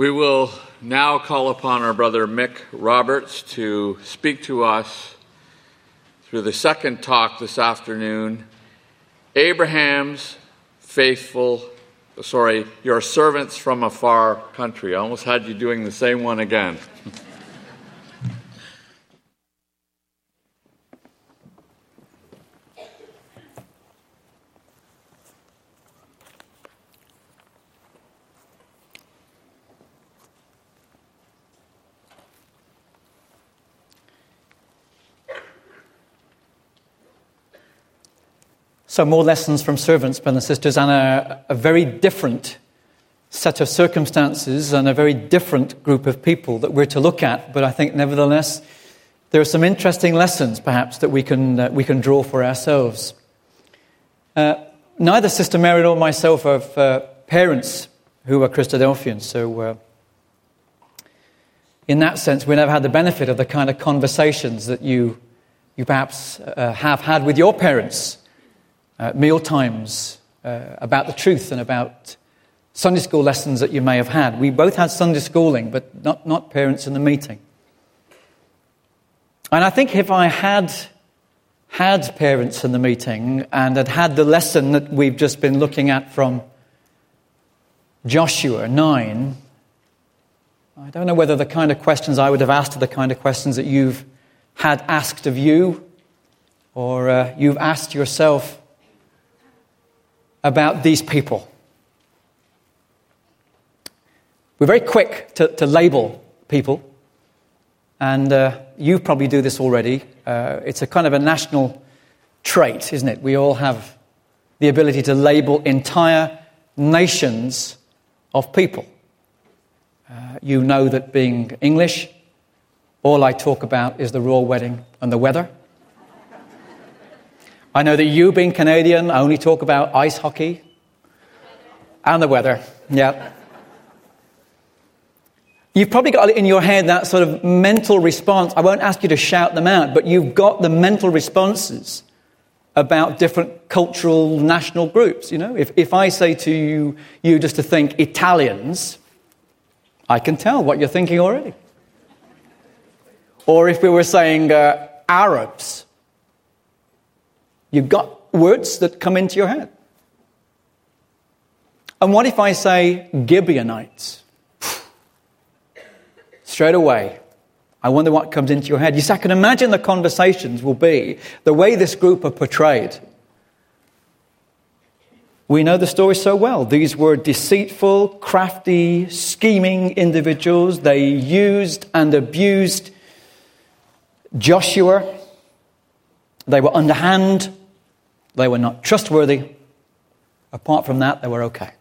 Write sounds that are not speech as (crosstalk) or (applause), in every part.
We will now call upon our brother Mick Roberts to speak to us through the second talk this afternoon Abraham's faithful, sorry, your servants from a far country. I almost had you doing the same one again. (laughs) So, more lessons from servants, brothers and sisters, and a, a, very different set of circumstances and a very different group of people that we're to look at. But I think, nevertheless, there are some interesting lessons, perhaps, that we can, uh, we can draw for ourselves. Uh, neither Sister Mary nor myself have uh, parents who are Christadelphians, so uh, in that sense, we never had the benefit of the kind of conversations that you, you perhaps uh, have had with your parents uh, meal times uh, about the truth and about Sunday school lessons that you may have had. We both had Sunday schooling, but not, not parents in the meeting. And I think if I had had parents in the meeting and had had the lesson that we've just been looking at from Joshua 9, I don't know whether the kind of questions I would have asked are the kind of questions that you've had asked of you or uh, you've asked yourself about these people. We're very quick to, to label people, and uh, you probably do this already. Uh, it's a kind of a national trait, isn't it? We all have the ability to label entire nations of people. Uh, you know that being English, all I talk about is the royal wedding and the weather. I know that you, being Canadian, only talk about ice hockey and the weather. Yeah. You've probably got in your head that sort of mental response. I won't ask you to shout them out, but you've got the mental responses about different cultural national groups. You know, if, if I say to you, you just to think Italians, I can tell what you're thinking already. Or if we were saying uh, Arabs, You've got words that come into your head. And what if I say Gibeonites? Straight away, I wonder what comes into your head. You see, I can imagine the conversations will be the way this group are portrayed. We know the story so well. These were deceitful, crafty, scheming individuals. They used and abused Joshua. They were underhand. They were not trustworthy. Apart from that, they were okay.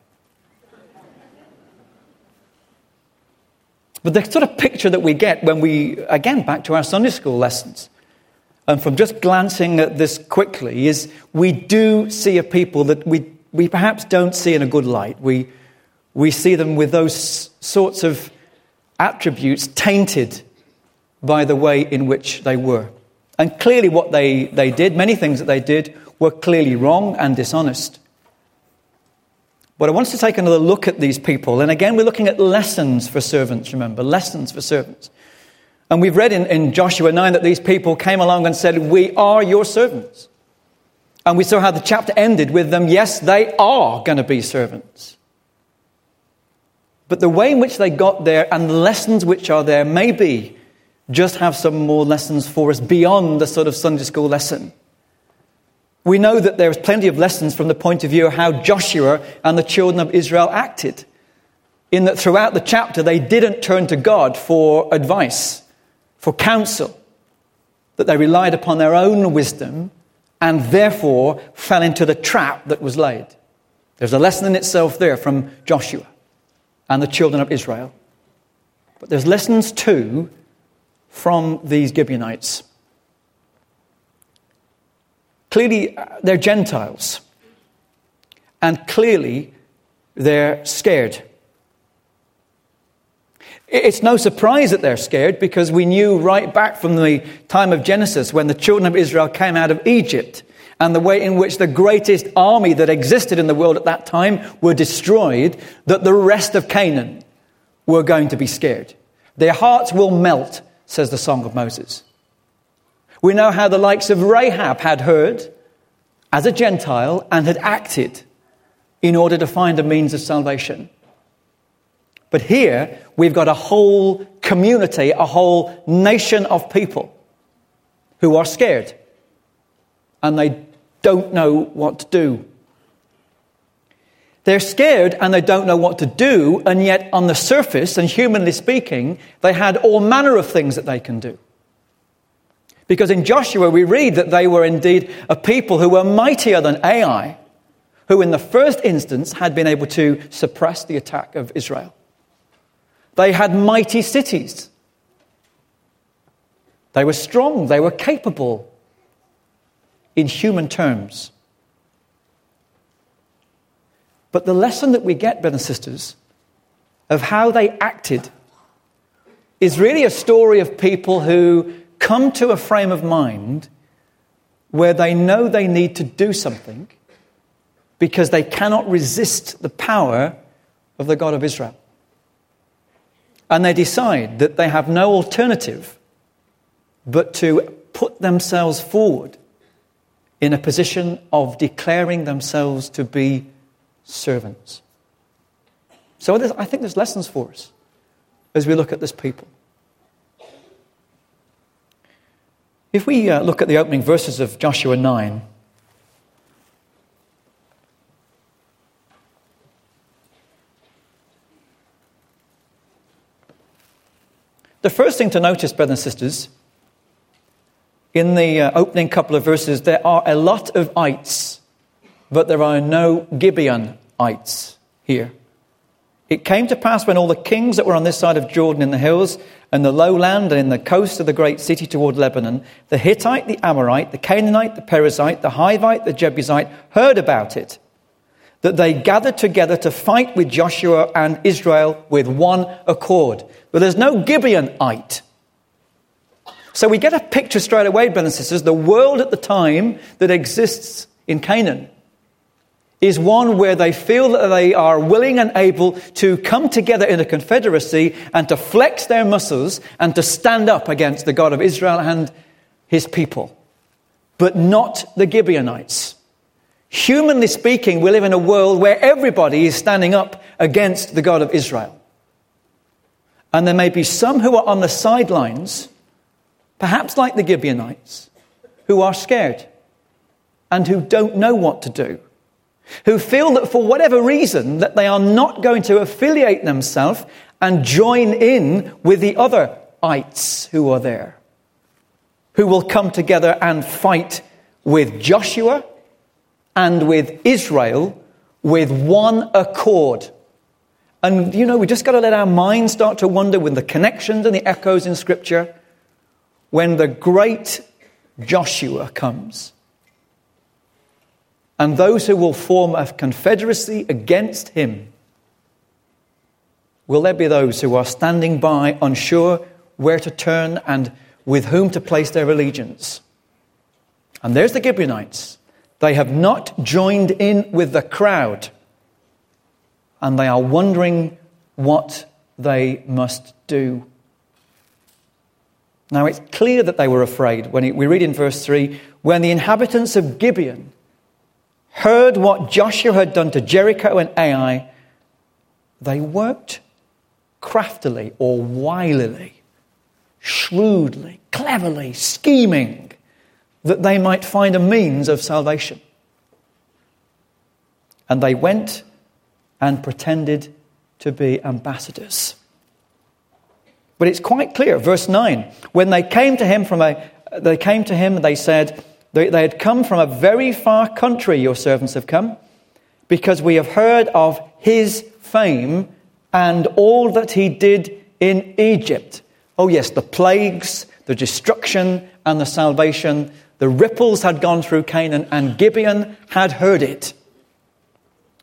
But the sort of picture that we get when we, again, back to our Sunday school lessons, and from just glancing at this quickly, is we do see a people that we, we perhaps don't see in a good light. We, we see them with those sorts of attributes tainted by the way in which they were. And clearly, what they, they did, many things that they did, were clearly wrong and dishonest. But I want us to take another look at these people. And again, we're looking at lessons for servants, remember, lessons for servants. And we've read in, in Joshua 9 that these people came along and said, We are your servants. And we saw how the chapter ended with them, yes, they are going to be servants. But the way in which they got there and the lessons which are there maybe just have some more lessons for us beyond the sort of Sunday school lesson. We know that there is plenty of lessons from the point of view of how Joshua and the children of Israel acted. In that throughout the chapter, they didn't turn to God for advice, for counsel, that they relied upon their own wisdom and therefore fell into the trap that was laid. There's a lesson in itself there from Joshua and the children of Israel. But there's lessons too from these Gibeonites. Clearly, uh, they're Gentiles. And clearly, they're scared. It's no surprise that they're scared because we knew right back from the time of Genesis when the children of Israel came out of Egypt and the way in which the greatest army that existed in the world at that time were destroyed, that the rest of Canaan were going to be scared. Their hearts will melt, says the Song of Moses. We know how the likes of Rahab had heard as a Gentile and had acted in order to find a means of salvation. But here, we've got a whole community, a whole nation of people who are scared and they don't know what to do. They're scared and they don't know what to do, and yet, on the surface, and humanly speaking, they had all manner of things that they can do. Because in Joshua, we read that they were indeed a people who were mightier than Ai, who in the first instance had been able to suppress the attack of Israel. They had mighty cities. They were strong, they were capable in human terms. But the lesson that we get, brothers and sisters, of how they acted is really a story of people who come to a frame of mind where they know they need to do something because they cannot resist the power of the God of Israel. And they decide that they have no alternative but to put themselves forward in a position of declaring themselves to be servants. So I think there's lessons for us as we look at this people. If we uh, look at the opening verses of Joshua 9, the first thing to notice, brothers and sisters, in the uh, opening couple of verses, there are a lot of ites, but there are no Gibeonites here. It came to pass when all the kings that were on this side of Jordan in the hills and the lowland and in the coast of the great city toward Lebanon, the Hittite, the Amorite, the Canaanite, the Perizzite, the Hivite, the Jebusite heard about it, that they gathered together to fight with Joshua and Israel with one accord. But there's no Gibeonite. So we get a picture straight away, brothers and sisters, the world at the time that exists in Canaan is one where they feel that they are willing and able to come together in a confederacy and to flex their muscles and to stand up against the God of Israel and his people. But not the Gibeonites. Humanly speaking, we live in a world where everybody is standing up against the God of Israel. And there may be some who are on the sidelines, perhaps like the Gibeonites, who are scared and who don't know what to do who feel that for whatever reason that they are not going to affiliate themselves and join in with the other ites who are there, who will come together and fight with Joshua and with Israel with one accord. And you know, we just got to let our minds start to wonder with the connections and the echoes in Scripture when the great Joshua comes and those who will form a confederacy against him. Will there be those who are standing by, unsure where to turn and with whom to place their allegiance? And there's the Gibeonites. They have not joined in with the crowd, and they are wondering what they must do. Now, it's clear that they were afraid. When we read in verse 3 when the inhabitants of Gibeon heard what Joshua had done to Jericho and Ai, they worked craftily or wilily, shrewdly, cleverly, scheming that they might find a means of salvation. And they went and pretended to be ambassadors. But it's quite clear, verse 9, when they came to him from a they came to him and they said, they, they had come from a very far country, your servants have come, because we have heard of his fame and all that he did in Egypt. Oh, yes, the plagues, the destruction, and the salvation. The ripples had gone through Canaan, and Gibeon had heard it.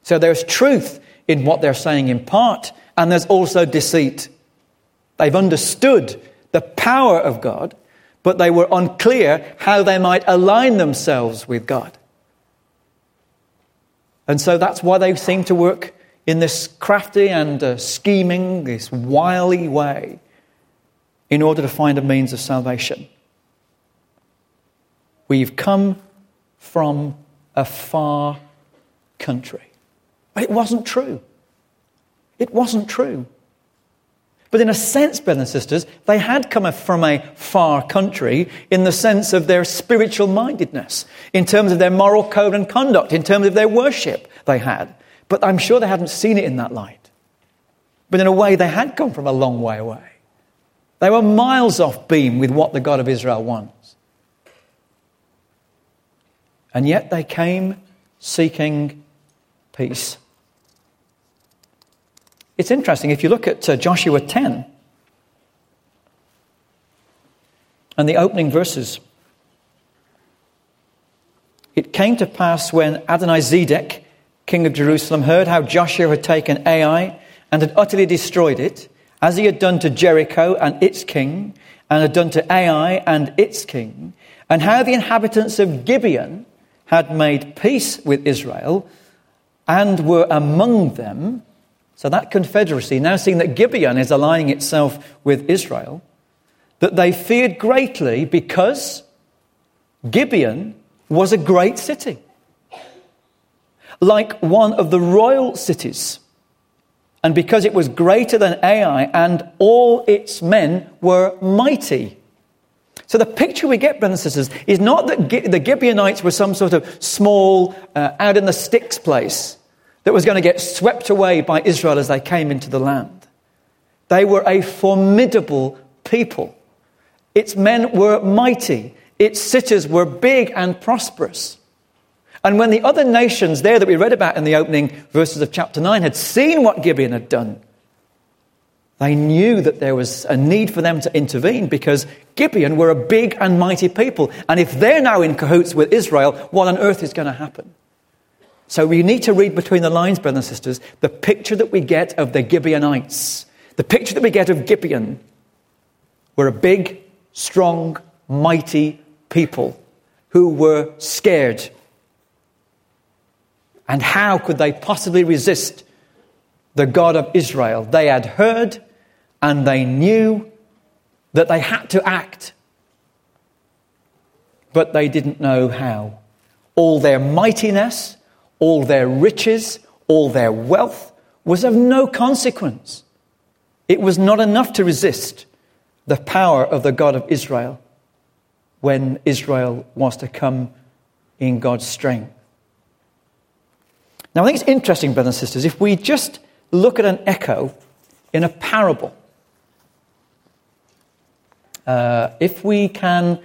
So there's truth in what they're saying in part, and there's also deceit. They've understood the power of God, but they were unclear how they might align themselves with God. And so that's why they seem to work in this crafty and uh, scheming, this wily way in order to find a means of salvation. We've come from a far country. But it wasn't true. It wasn't true. But in a sense, brothers and sisters, they had come from a far country in the sense of their spiritual mindedness, in terms of their moral code and conduct, in terms of their worship they had. But I'm sure they hadn't seen it in that light. But in a way, they had come from a long way away. They were miles off beam with what the God of Israel wants. And yet they came seeking peace. It's interesting, if you look at uh, Joshua 10 and the opening verses, it came to pass when Adonizedek, king of Jerusalem, heard how Joshua had taken Ai and had utterly destroyed it, as he had done to Jericho and its king, and had done to Ai and its king, and how the inhabitants of Gibeon had made peace with Israel and were among them, so that confederacy, now seeing that Gibeon is aligning itself with Israel, that they feared greatly because Gibeon was a great city. Like one of the royal cities. And because it was greater than Ai and all its men were mighty. So the picture we get, brothers and sisters, is not that the Gibeonites were some sort of small, uh, out in the sticks place that was going to get swept away by Israel as they came into the land. They were a formidable people. Its men were mighty. Its cities were big and prosperous. And when the other nations there that we read about in the opening verses of chapter 9 had seen what Gibeon had done, they knew that there was a need for them to intervene because Gibeon were a big and mighty people. And if they're now in cahoots with Israel, what on earth is going to happen? So we need to read between the lines, brothers and sisters, the picture that we get of the Gibeonites. The picture that we get of Gibeon were a big, strong, mighty people who were scared. And how could they possibly resist the God of Israel? They had heard and they knew that they had to act, but they didn't know how. All their mightiness, all their riches, all their wealth was of no consequence. It was not enough to resist the power of the God of Israel when Israel was to come in God's strength. Now, I think it's interesting, brothers and sisters, if we just look at an echo in a parable, uh, if we can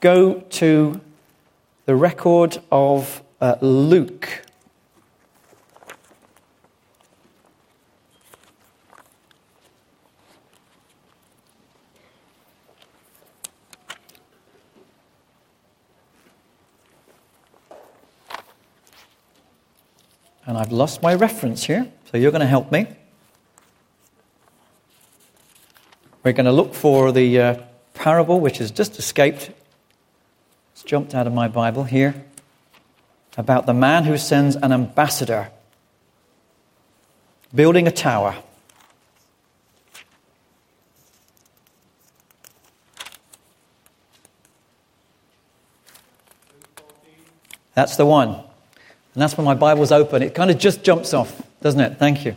go to the record of uh, Luke And I've lost my reference here, so you're going to help me. We're going to look for the uh, parable which has just escaped. It's jumped out of my Bible here about the man who sends an ambassador building a tower. That's the one. And that's when my Bible's open. It kind of just jumps off, doesn't it? Thank you.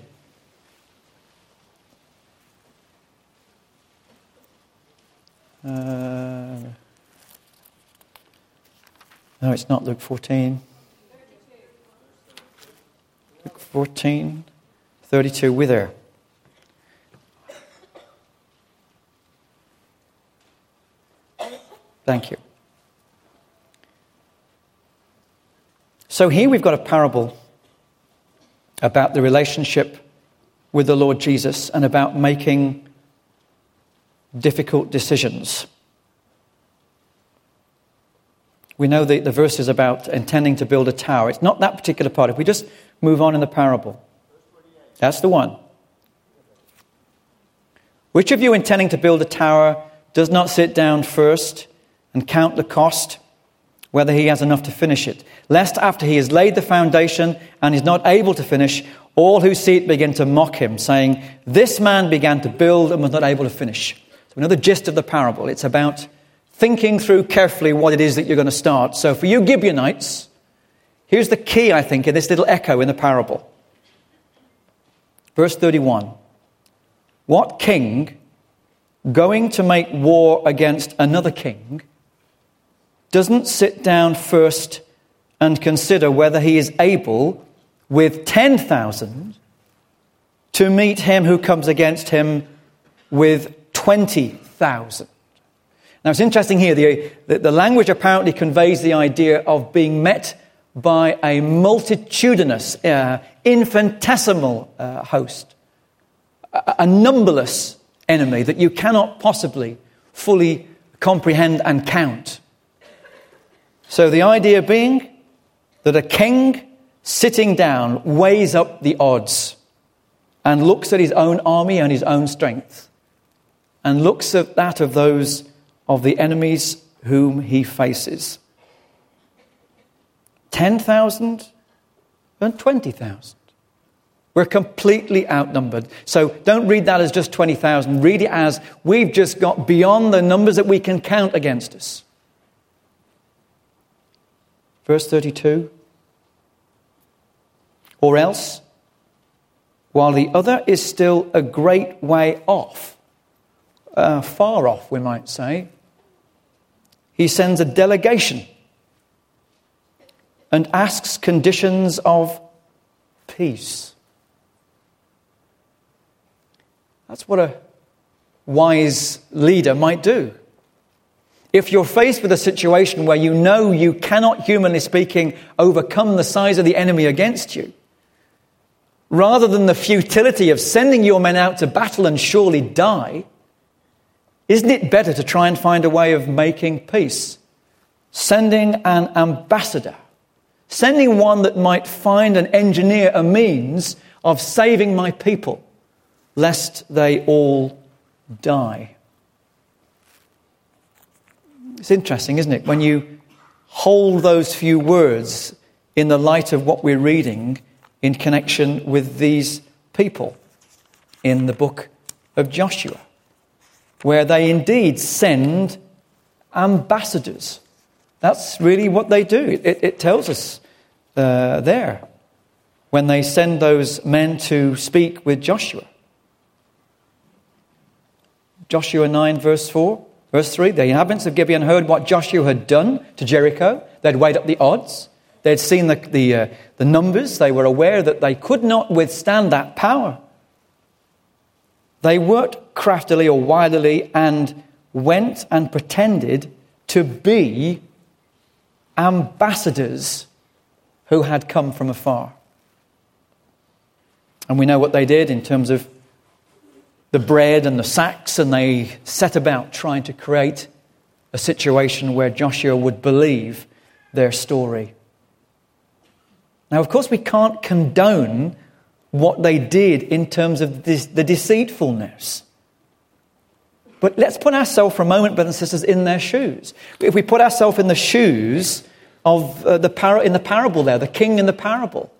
Uh, no, it's not Luke 14. Luke 14, 32. Whither? Thank you. So here we've got a parable about the relationship with the Lord Jesus and about making difficult decisions. We know the, the verse is about intending to build a tower. It's not that particular part. If we just move on in the parable, that's the one. Which of you intending to build a tower does not sit down first and count the cost? Whether he has enough to finish it, lest after he has laid the foundation and is not able to finish, all who see it begin to mock him, saying, This man began to build and was not able to finish. So, another gist of the parable. It's about thinking through carefully what it is that you're going to start. So, for you Gibeonites, here's the key, I think, in this little echo in the parable. Verse 31 What king going to make war against another king doesn't sit down first and consider whether he is able with 10,000 to meet him who comes against him with 20,000. Now it's interesting here, the, the, the, language apparently conveys the idea of being met by a multitudinous, uh, infinitesimal uh, host, a, a numberless enemy that you cannot possibly fully comprehend and count. So the idea being that a king sitting down weighs up the odds and looks at his own army and his own strength and looks at that of those of the enemies whom he faces. 10,000 and 20,000. We're completely outnumbered. So don't read that as just 20,000. Read it as we've just got beyond the numbers that we can count against us. Verse 32 Or else, while the other is still a great way off, uh, far off, we might say, he sends a delegation and asks conditions of peace. That's what a wise leader might do. If you're faced with a situation where you know you cannot, humanly speaking, overcome the size of the enemy against you, rather than the futility of sending your men out to battle and surely die, isn't it better to try and find a way of making peace? Sending an ambassador, sending one that might find and engineer a means of saving my people lest they all die. It's interesting, isn't it? When you hold those few words in the light of what we're reading in connection with these people in the book of Joshua, where they indeed send ambassadors. That's really what they do. It, it tells us uh, there when they send those men to speak with Joshua. Joshua 9, verse 4. Verse 3 The inhabitants of Gibeon heard what Joshua had done to Jericho. They'd weighed up the odds, they'd seen the, the, uh, the numbers, they were aware that they could not withstand that power. They worked craftily or wildly and went and pretended to be ambassadors who had come from afar. And we know what they did in terms of the bread and the sacks, and they set about trying to create a situation where Joshua would believe their story. Now, of course, we can't condone what they did in terms of this, the deceitfulness. But let's put ourselves for a moment, brothers and sisters, in their shoes. If we put ourselves in the shoes of uh, the par- in the parable there, the king in the parable,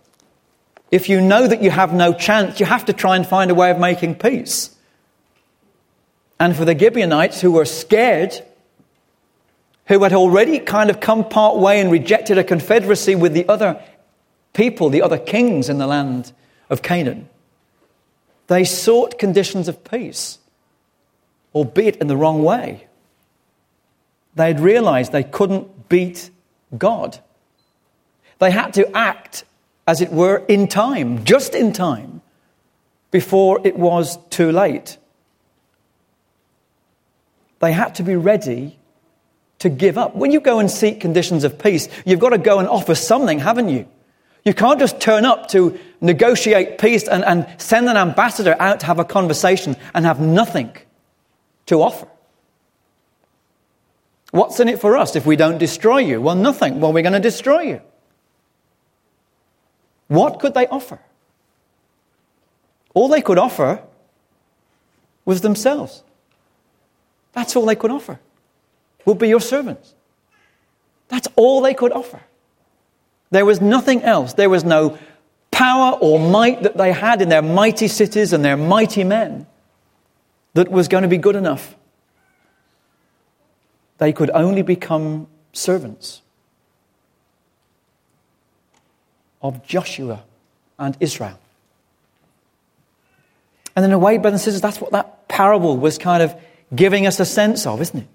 if you know that you have no chance, you have to try and find a way of making peace. And for the Gibeonites who were scared, who had already kind of come part way and rejected a confederacy with the other people, the other kings in the land of Canaan, they sought conditions of peace, albeit in the wrong way. They had realized they couldn't beat God. They had to act, as it were, in time, just in time, before it was too late. They had to be ready to give up. When you go and seek conditions of peace, you've got to go and offer something, haven't you? You can't just turn up to negotiate peace and, and send an ambassador out to have a conversation and have nothing to offer. What's in it for us if we don't destroy you? Well, nothing. Well, we're going to destroy you. What could they offer? All they could offer was themselves. That's all they could offer. We'll be your servants. That's all they could offer. There was nothing else. There was no power or might that they had in their mighty cities and their mighty men that was going to be good enough. They could only become servants of Joshua and Israel. And in a way, brothers and sisters, that's what that parable was kind of giving us a sense of, isn't it?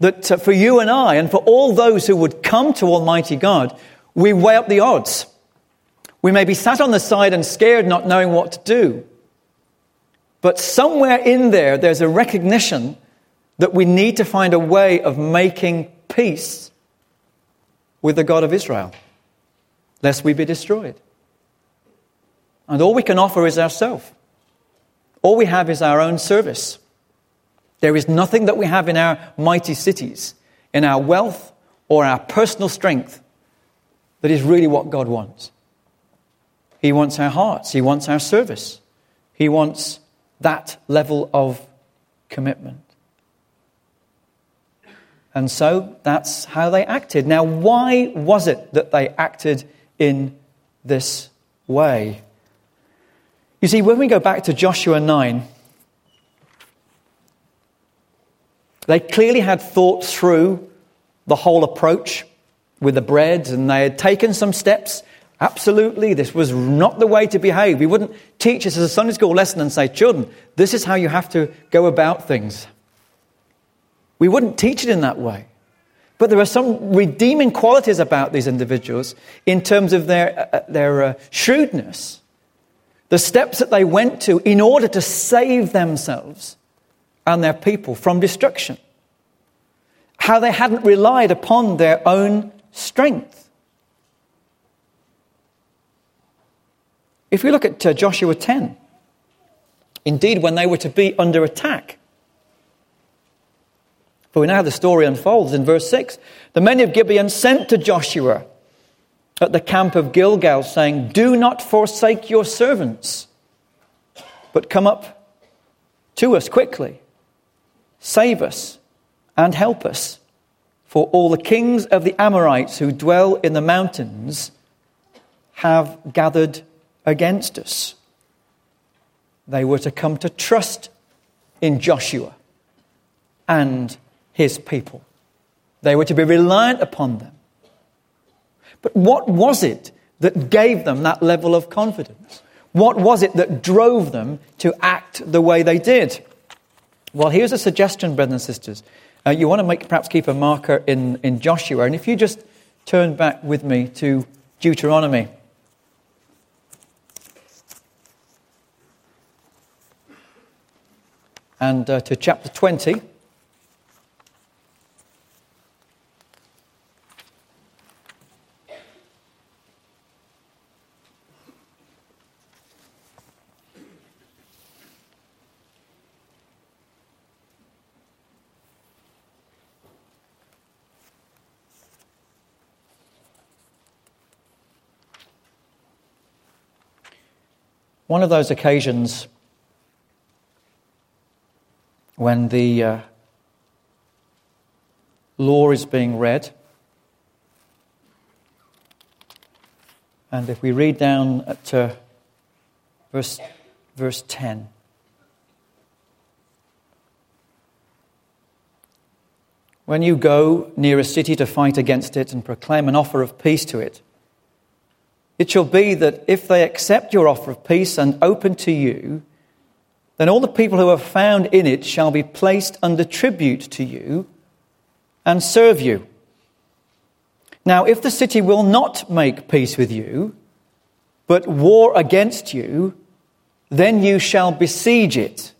That uh, for you and I, and for all those who would come to Almighty God, we weigh up the odds. We may be sat on the side and scared, not knowing what to do. But somewhere in there, there's a recognition that we need to find a way of making peace with the God of Israel, lest we be destroyed. And all we can offer is ourselves. All we have is our own service. There is nothing that we have in our mighty cities, in our wealth or our personal strength, that is really what God wants. He wants our hearts, He wants our service, He wants that level of commitment. And so that's how they acted. Now, why was it that they acted in this way? You see, when we go back to Joshua 9, they clearly had thought through the whole approach with the bread, and they had taken some steps. Absolutely, this was not the way to behave. We wouldn't teach this as a Sunday school lesson and say, children, this is how you have to go about things. We wouldn't teach it in that way. But there are some redeeming qualities about these individuals in terms of their, uh, their uh, shrewdness the steps that they went to in order to save themselves and their people from destruction. How they hadn't relied upon their own strength. If we look at uh, Joshua 10, indeed, when they were to be under attack, for we know how the story unfolds in verse 6. The men of Gibeon sent to Joshua at the camp of Gilgal, saying, Do not forsake your servants, but come up to us quickly, save us, and help us. For all the kings of the Amorites who dwell in the mountains have gathered against us. They were to come to trust in Joshua and his people. They were to be reliant upon them. But what was it that gave them that level of confidence? What was it that drove them to act the way they did? Well, here's a suggestion, brothers and sisters. Uh, you want to make, perhaps keep a marker in, in Joshua. And if you just turn back with me to Deuteronomy. And uh, to chapter 20. One of those occasions when the uh, law is being read, and if we read down uh, verse, verse 10. When you go near a city to fight against it and proclaim an offer of peace to it, it shall be that if they accept your offer of peace and open to you, then all the people who are found in it shall be placed under tribute to you and serve you. Now, if the city will not make peace with you, but war against you, then you shall besiege it.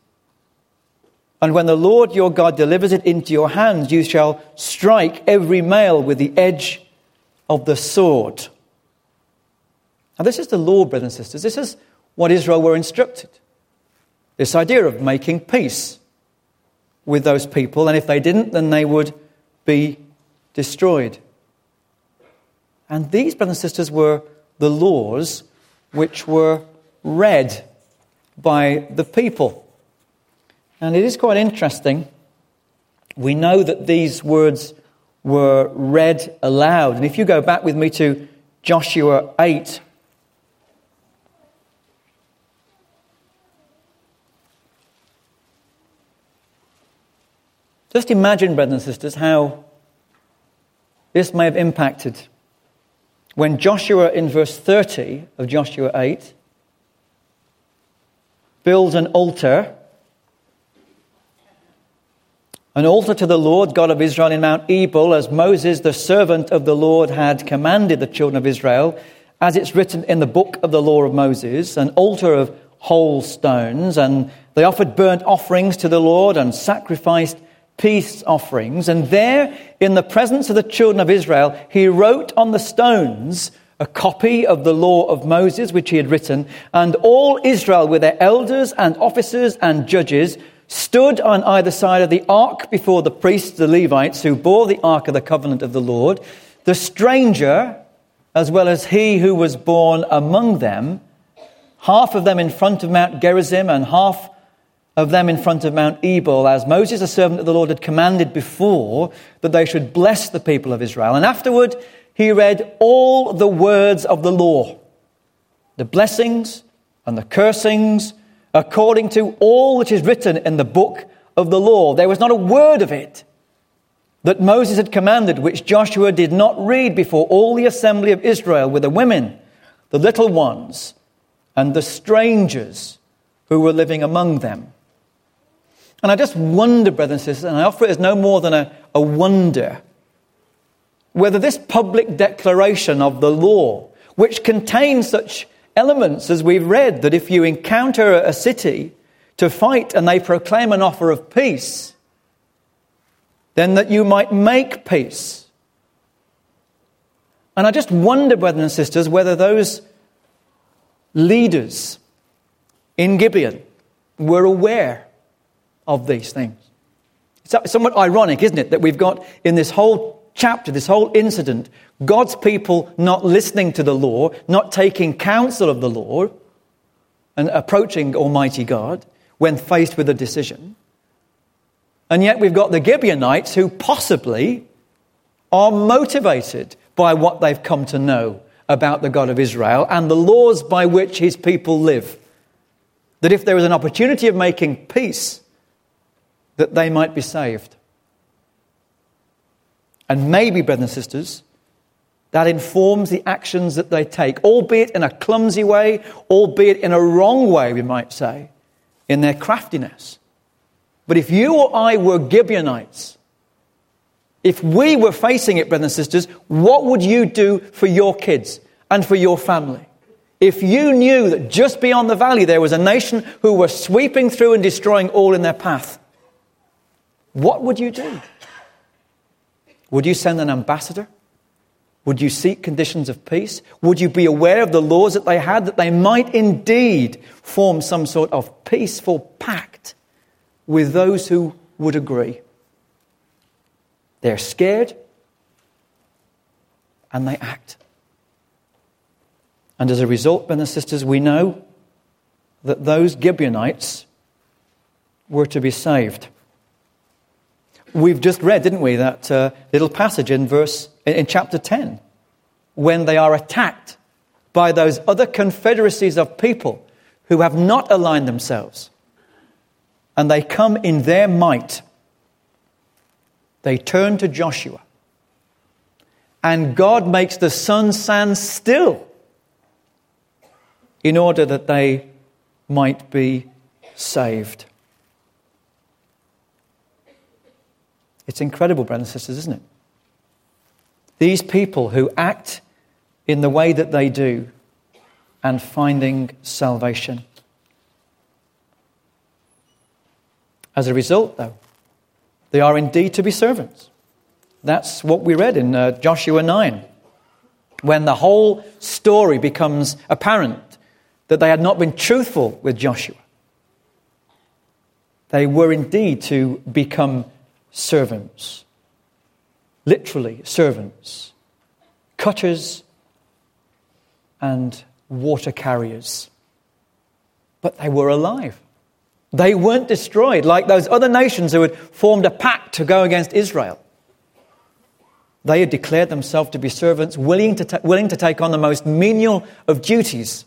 And when the Lord your God delivers it into your hands, you shall strike every male with the edge of the sword. Now, this is the law, brothers and sisters. This is what Israel were instructed. This idea of making peace with those people, and if they didn't, then they would be destroyed. And these, brothers and sisters, were the laws which were read by the people. And it is quite interesting. We know that these words were read aloud. And if you go back with me to Joshua 8, Just imagine, brothers and sisters, how this may have impacted when Joshua, in verse 30 of Joshua 8, builds an altar, an altar to the Lord God of Israel in Mount Ebal, as Moses, the servant of the Lord, had commanded the children of Israel, as it's written in the book of the law of Moses, an altar of whole stones, and they offered burnt offerings to the Lord and sacrificed peace offerings. And there, in the presence of the children of Israel, he wrote on the stones a copy of the law of Moses, which he had written. And all Israel, with their elders and officers and judges, stood on either side of the ark before the priests, the Levites, who bore the ark of the covenant of the Lord. The stranger, as well as he who was born among them, half of them in front of Mount Gerizim and half of them in front of Mount Ebal, as Moses, a servant of the Lord, had commanded before that they should bless the people of Israel. And afterward, he read all the words of the law, the blessings and the cursings, according to all that is written in the book of the law. There was not a word of it that Moses had commanded which Joshua did not read before all the assembly of Israel with the women, the little ones, and the strangers who were living among them. And I just wonder, brothers and sisters, and I offer it as no more than a, a wonder, whether this public declaration of the law, which contains such elements as we've read, that if you encounter a city to fight and they proclaim an offer of peace, then that you might make peace. And I just wonder, brothers and sisters, whether those leaders in Gibeon were aware of these things. It's somewhat ironic, isn't it, that we've got in this whole chapter, this whole incident, God's people not listening to the law, not taking counsel of the law, and approaching Almighty God when faced with a decision. And yet we've got the Gibeonites who possibly are motivated by what they've come to know about the God of Israel and the laws by which his people live. That if there is an opportunity of making peace, that they might be saved. And maybe, brothers and sisters, that informs the actions that they take, albeit in a clumsy way, albeit in a wrong way, we might say, in their craftiness. But if you or I were Gibeonites, if we were facing it, brothers and sisters, what would you do for your kids and for your family? If you knew that just beyond the valley there was a nation who were sweeping through and destroying all in their path, what would you do? Would you send an ambassador? Would you seek conditions of peace? Would you be aware of the laws that they had, that they might indeed form some sort of peaceful pact with those who would agree? They're scared and they act. And as a result, brothers and sisters, we know that those Gibeonites were to be saved. We've just read, didn't we, that uh, little passage in verse in chapter 10 when they are attacked by those other confederacies of people who have not aligned themselves and they come in their might. They turn to Joshua. And God makes the sun stand still in order that they might be saved. It's incredible, brothers and sisters, isn't it? These people who act in the way that they do and finding salvation. As a result, though, they are indeed to be servants. That's what we read in uh, Joshua 9, when the whole story becomes apparent that they had not been truthful with Joshua. They were indeed to become servants. Literally, servants. Cutters and water carriers. But they were alive. They weren't destroyed like those other nations who had formed a pact to go against Israel. They had declared themselves to be servants, willing to, ta- willing to take on the most menial of duties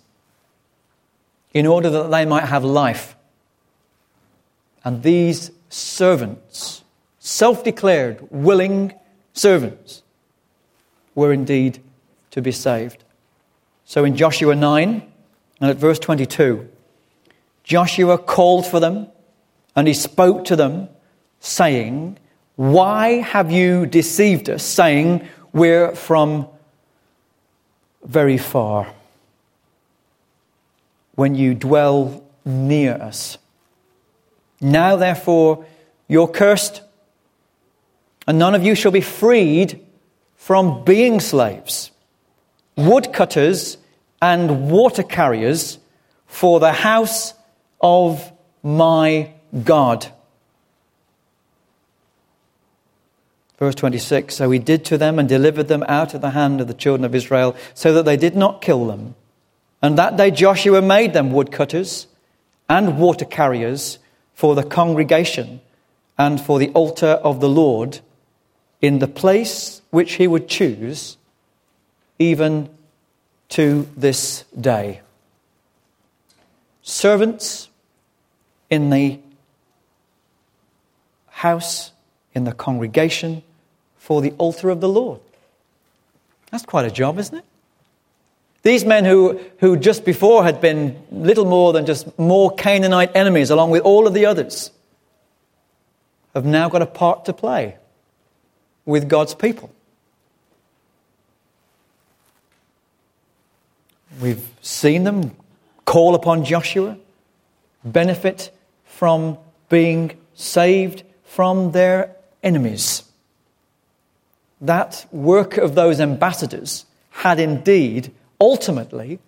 in order that they might have life. And these servants self declared willing servants, were indeed to be saved. So in Joshua 9 and at verse 22, Joshua called for them and he spoke to them, saying, Why have you deceived us, saying, We're from very far, when you dwell near us? Now, therefore, you're cursed, and none of you shall be freed from being slaves, woodcutters and water carriers for the house of my God. Verse 26 So he did to them and delivered them out of the hand of the children of Israel, so that they did not kill them. And that day Joshua made them woodcutters and water carriers for the congregation and for the altar of the Lord in the place which he would choose, even to this day. Servants in the house, in the congregation, for the altar of the Lord. That's quite a job, isn't it? These men who, who just before had been little more than just more Canaanite enemies, along with all of the others, have now got a part to play with God's people. We've seen them call upon Joshua, benefit from being saved from their enemies. That work of those ambassadors had indeed ultimately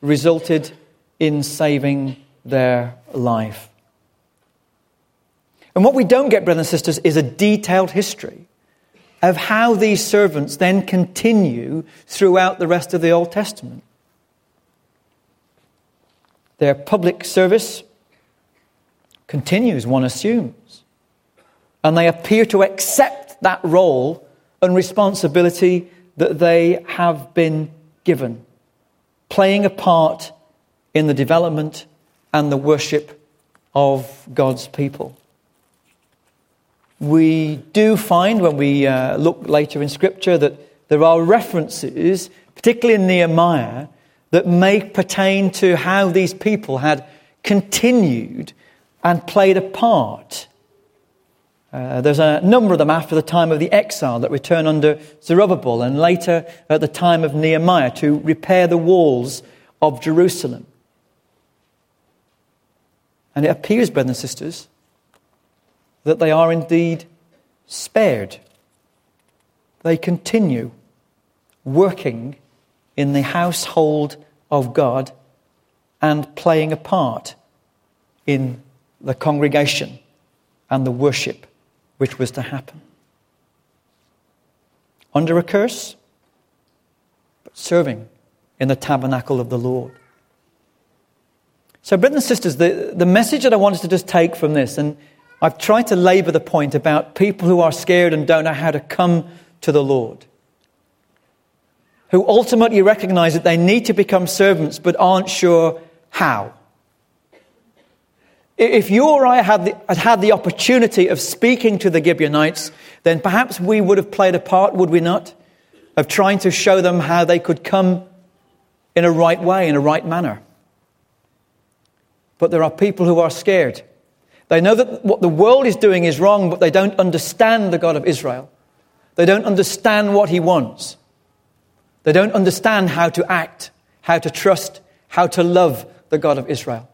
resulted in saving their life. And what we don't get, brothers and sisters, is a detailed history of how these servants then continue throughout the rest of the Old Testament. Their public service continues, one assumes. And they appear to accept that role and responsibility that they have been given, playing a part in the development and the worship of God's people. We do find when we uh, look later in Scripture that there are references, particularly in Nehemiah, that may pertain to how these people had continued and played a part. Uh, there's a number of them after the time of the exile that return under Zerubbabel and later at the time of Nehemiah to repair the walls of Jerusalem. And it appears, brothers and sisters, that they are indeed spared. They continue working in the household of God and playing a part in the congregation and the worship which was to happen. Under a curse, but serving in the tabernacle of the Lord. So, brothers and sisters, the, the message that I wanted to just take from this, and I've tried to labor the point about people who are scared and don't know how to come to the Lord who ultimately recognize that they need to become servants but aren't sure how. If you or I had, the, had had the opportunity of speaking to the Gibeonites, then perhaps we would have played a part, would we not, of trying to show them how they could come in a right way, in a right manner. But there are people who are scared. They know that what the world is doing is wrong, but they don't understand the God of Israel. They don't understand what he wants. They don't understand how to act, how to trust, how to love the God of Israel.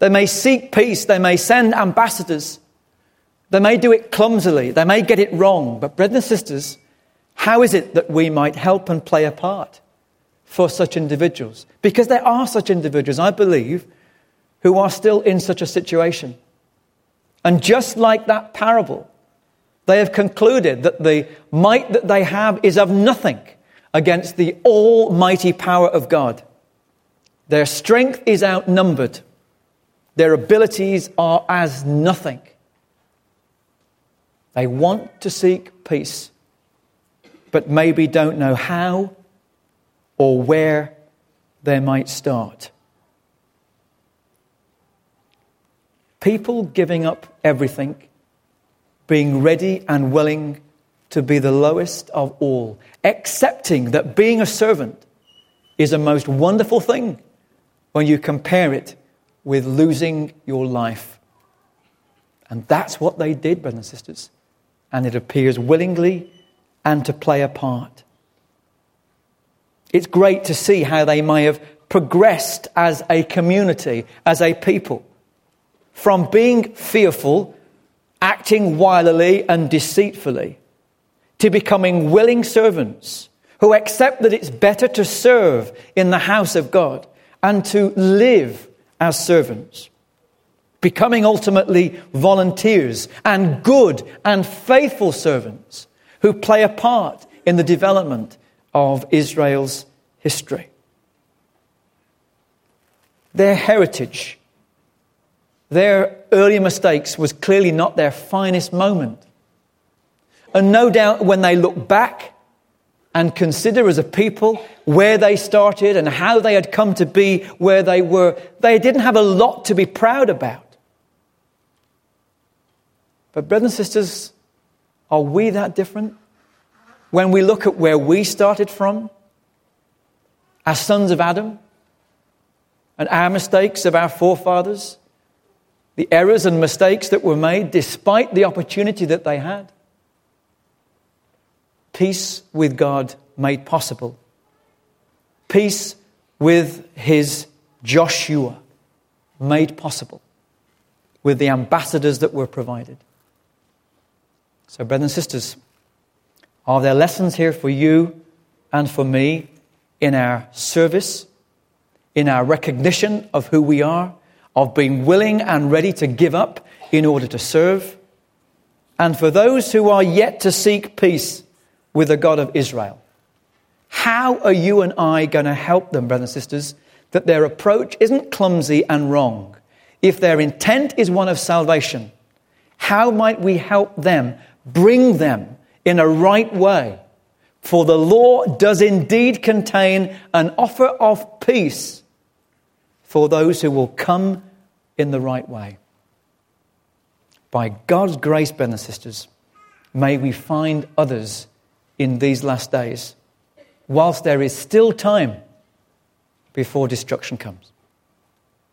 They may seek peace, they may send ambassadors, they may do it clumsily, they may get it wrong. But, brothers and sisters, how is it that we might help and play a part for such individuals? Because there are such individuals, I believe, who are still in such a situation. And just like that parable, they have concluded that the might that they have is of nothing against the almighty power of God. Their strength is outnumbered, their abilities are as nothing. They want to seek peace, but maybe don't know how or where they might start. People giving up everything being ready and willing to be the lowest of all, accepting that being a servant is a most wonderful thing when you compare it with losing your life. And that's what they did, brothers and sisters. And it appears willingly and to play a part. It's great to see how they may have progressed as a community, as a people, from being fearful, acting wilily and deceitfully, to becoming willing servants who accept that it's better to serve in the house of God and to live as servants, becoming ultimately volunteers and good and faithful servants who play a part in the development of Israel's history. Their heritage, their early mistakes was clearly not their finest moment. And no doubt when they look back and consider as a people where they started and how they had come to be where they were, they didn't have a lot to be proud about. But, brothers and sisters, are we that different? When we look at where we started from, as sons of Adam, and our mistakes of our forefathers, the errors and mistakes that were made despite the opportunity that they had. Peace with God made possible. Peace with his Joshua made possible with the ambassadors that were provided. So, brothers and sisters, are there lessons here for you and for me in our service, in our recognition of who we are, of being willing and ready to give up in order to serve? And for those who are yet to seek peace with the God of Israel, how are you and I going to help them, brothers and sisters, that their approach isn't clumsy and wrong? If their intent is one of salvation, how might we help them, bring them in a right way. For the law does indeed contain an offer of peace for those who will come in the right way. By God's grace, brothers and sisters, may we find others in these last days, whilst there is still time before destruction comes.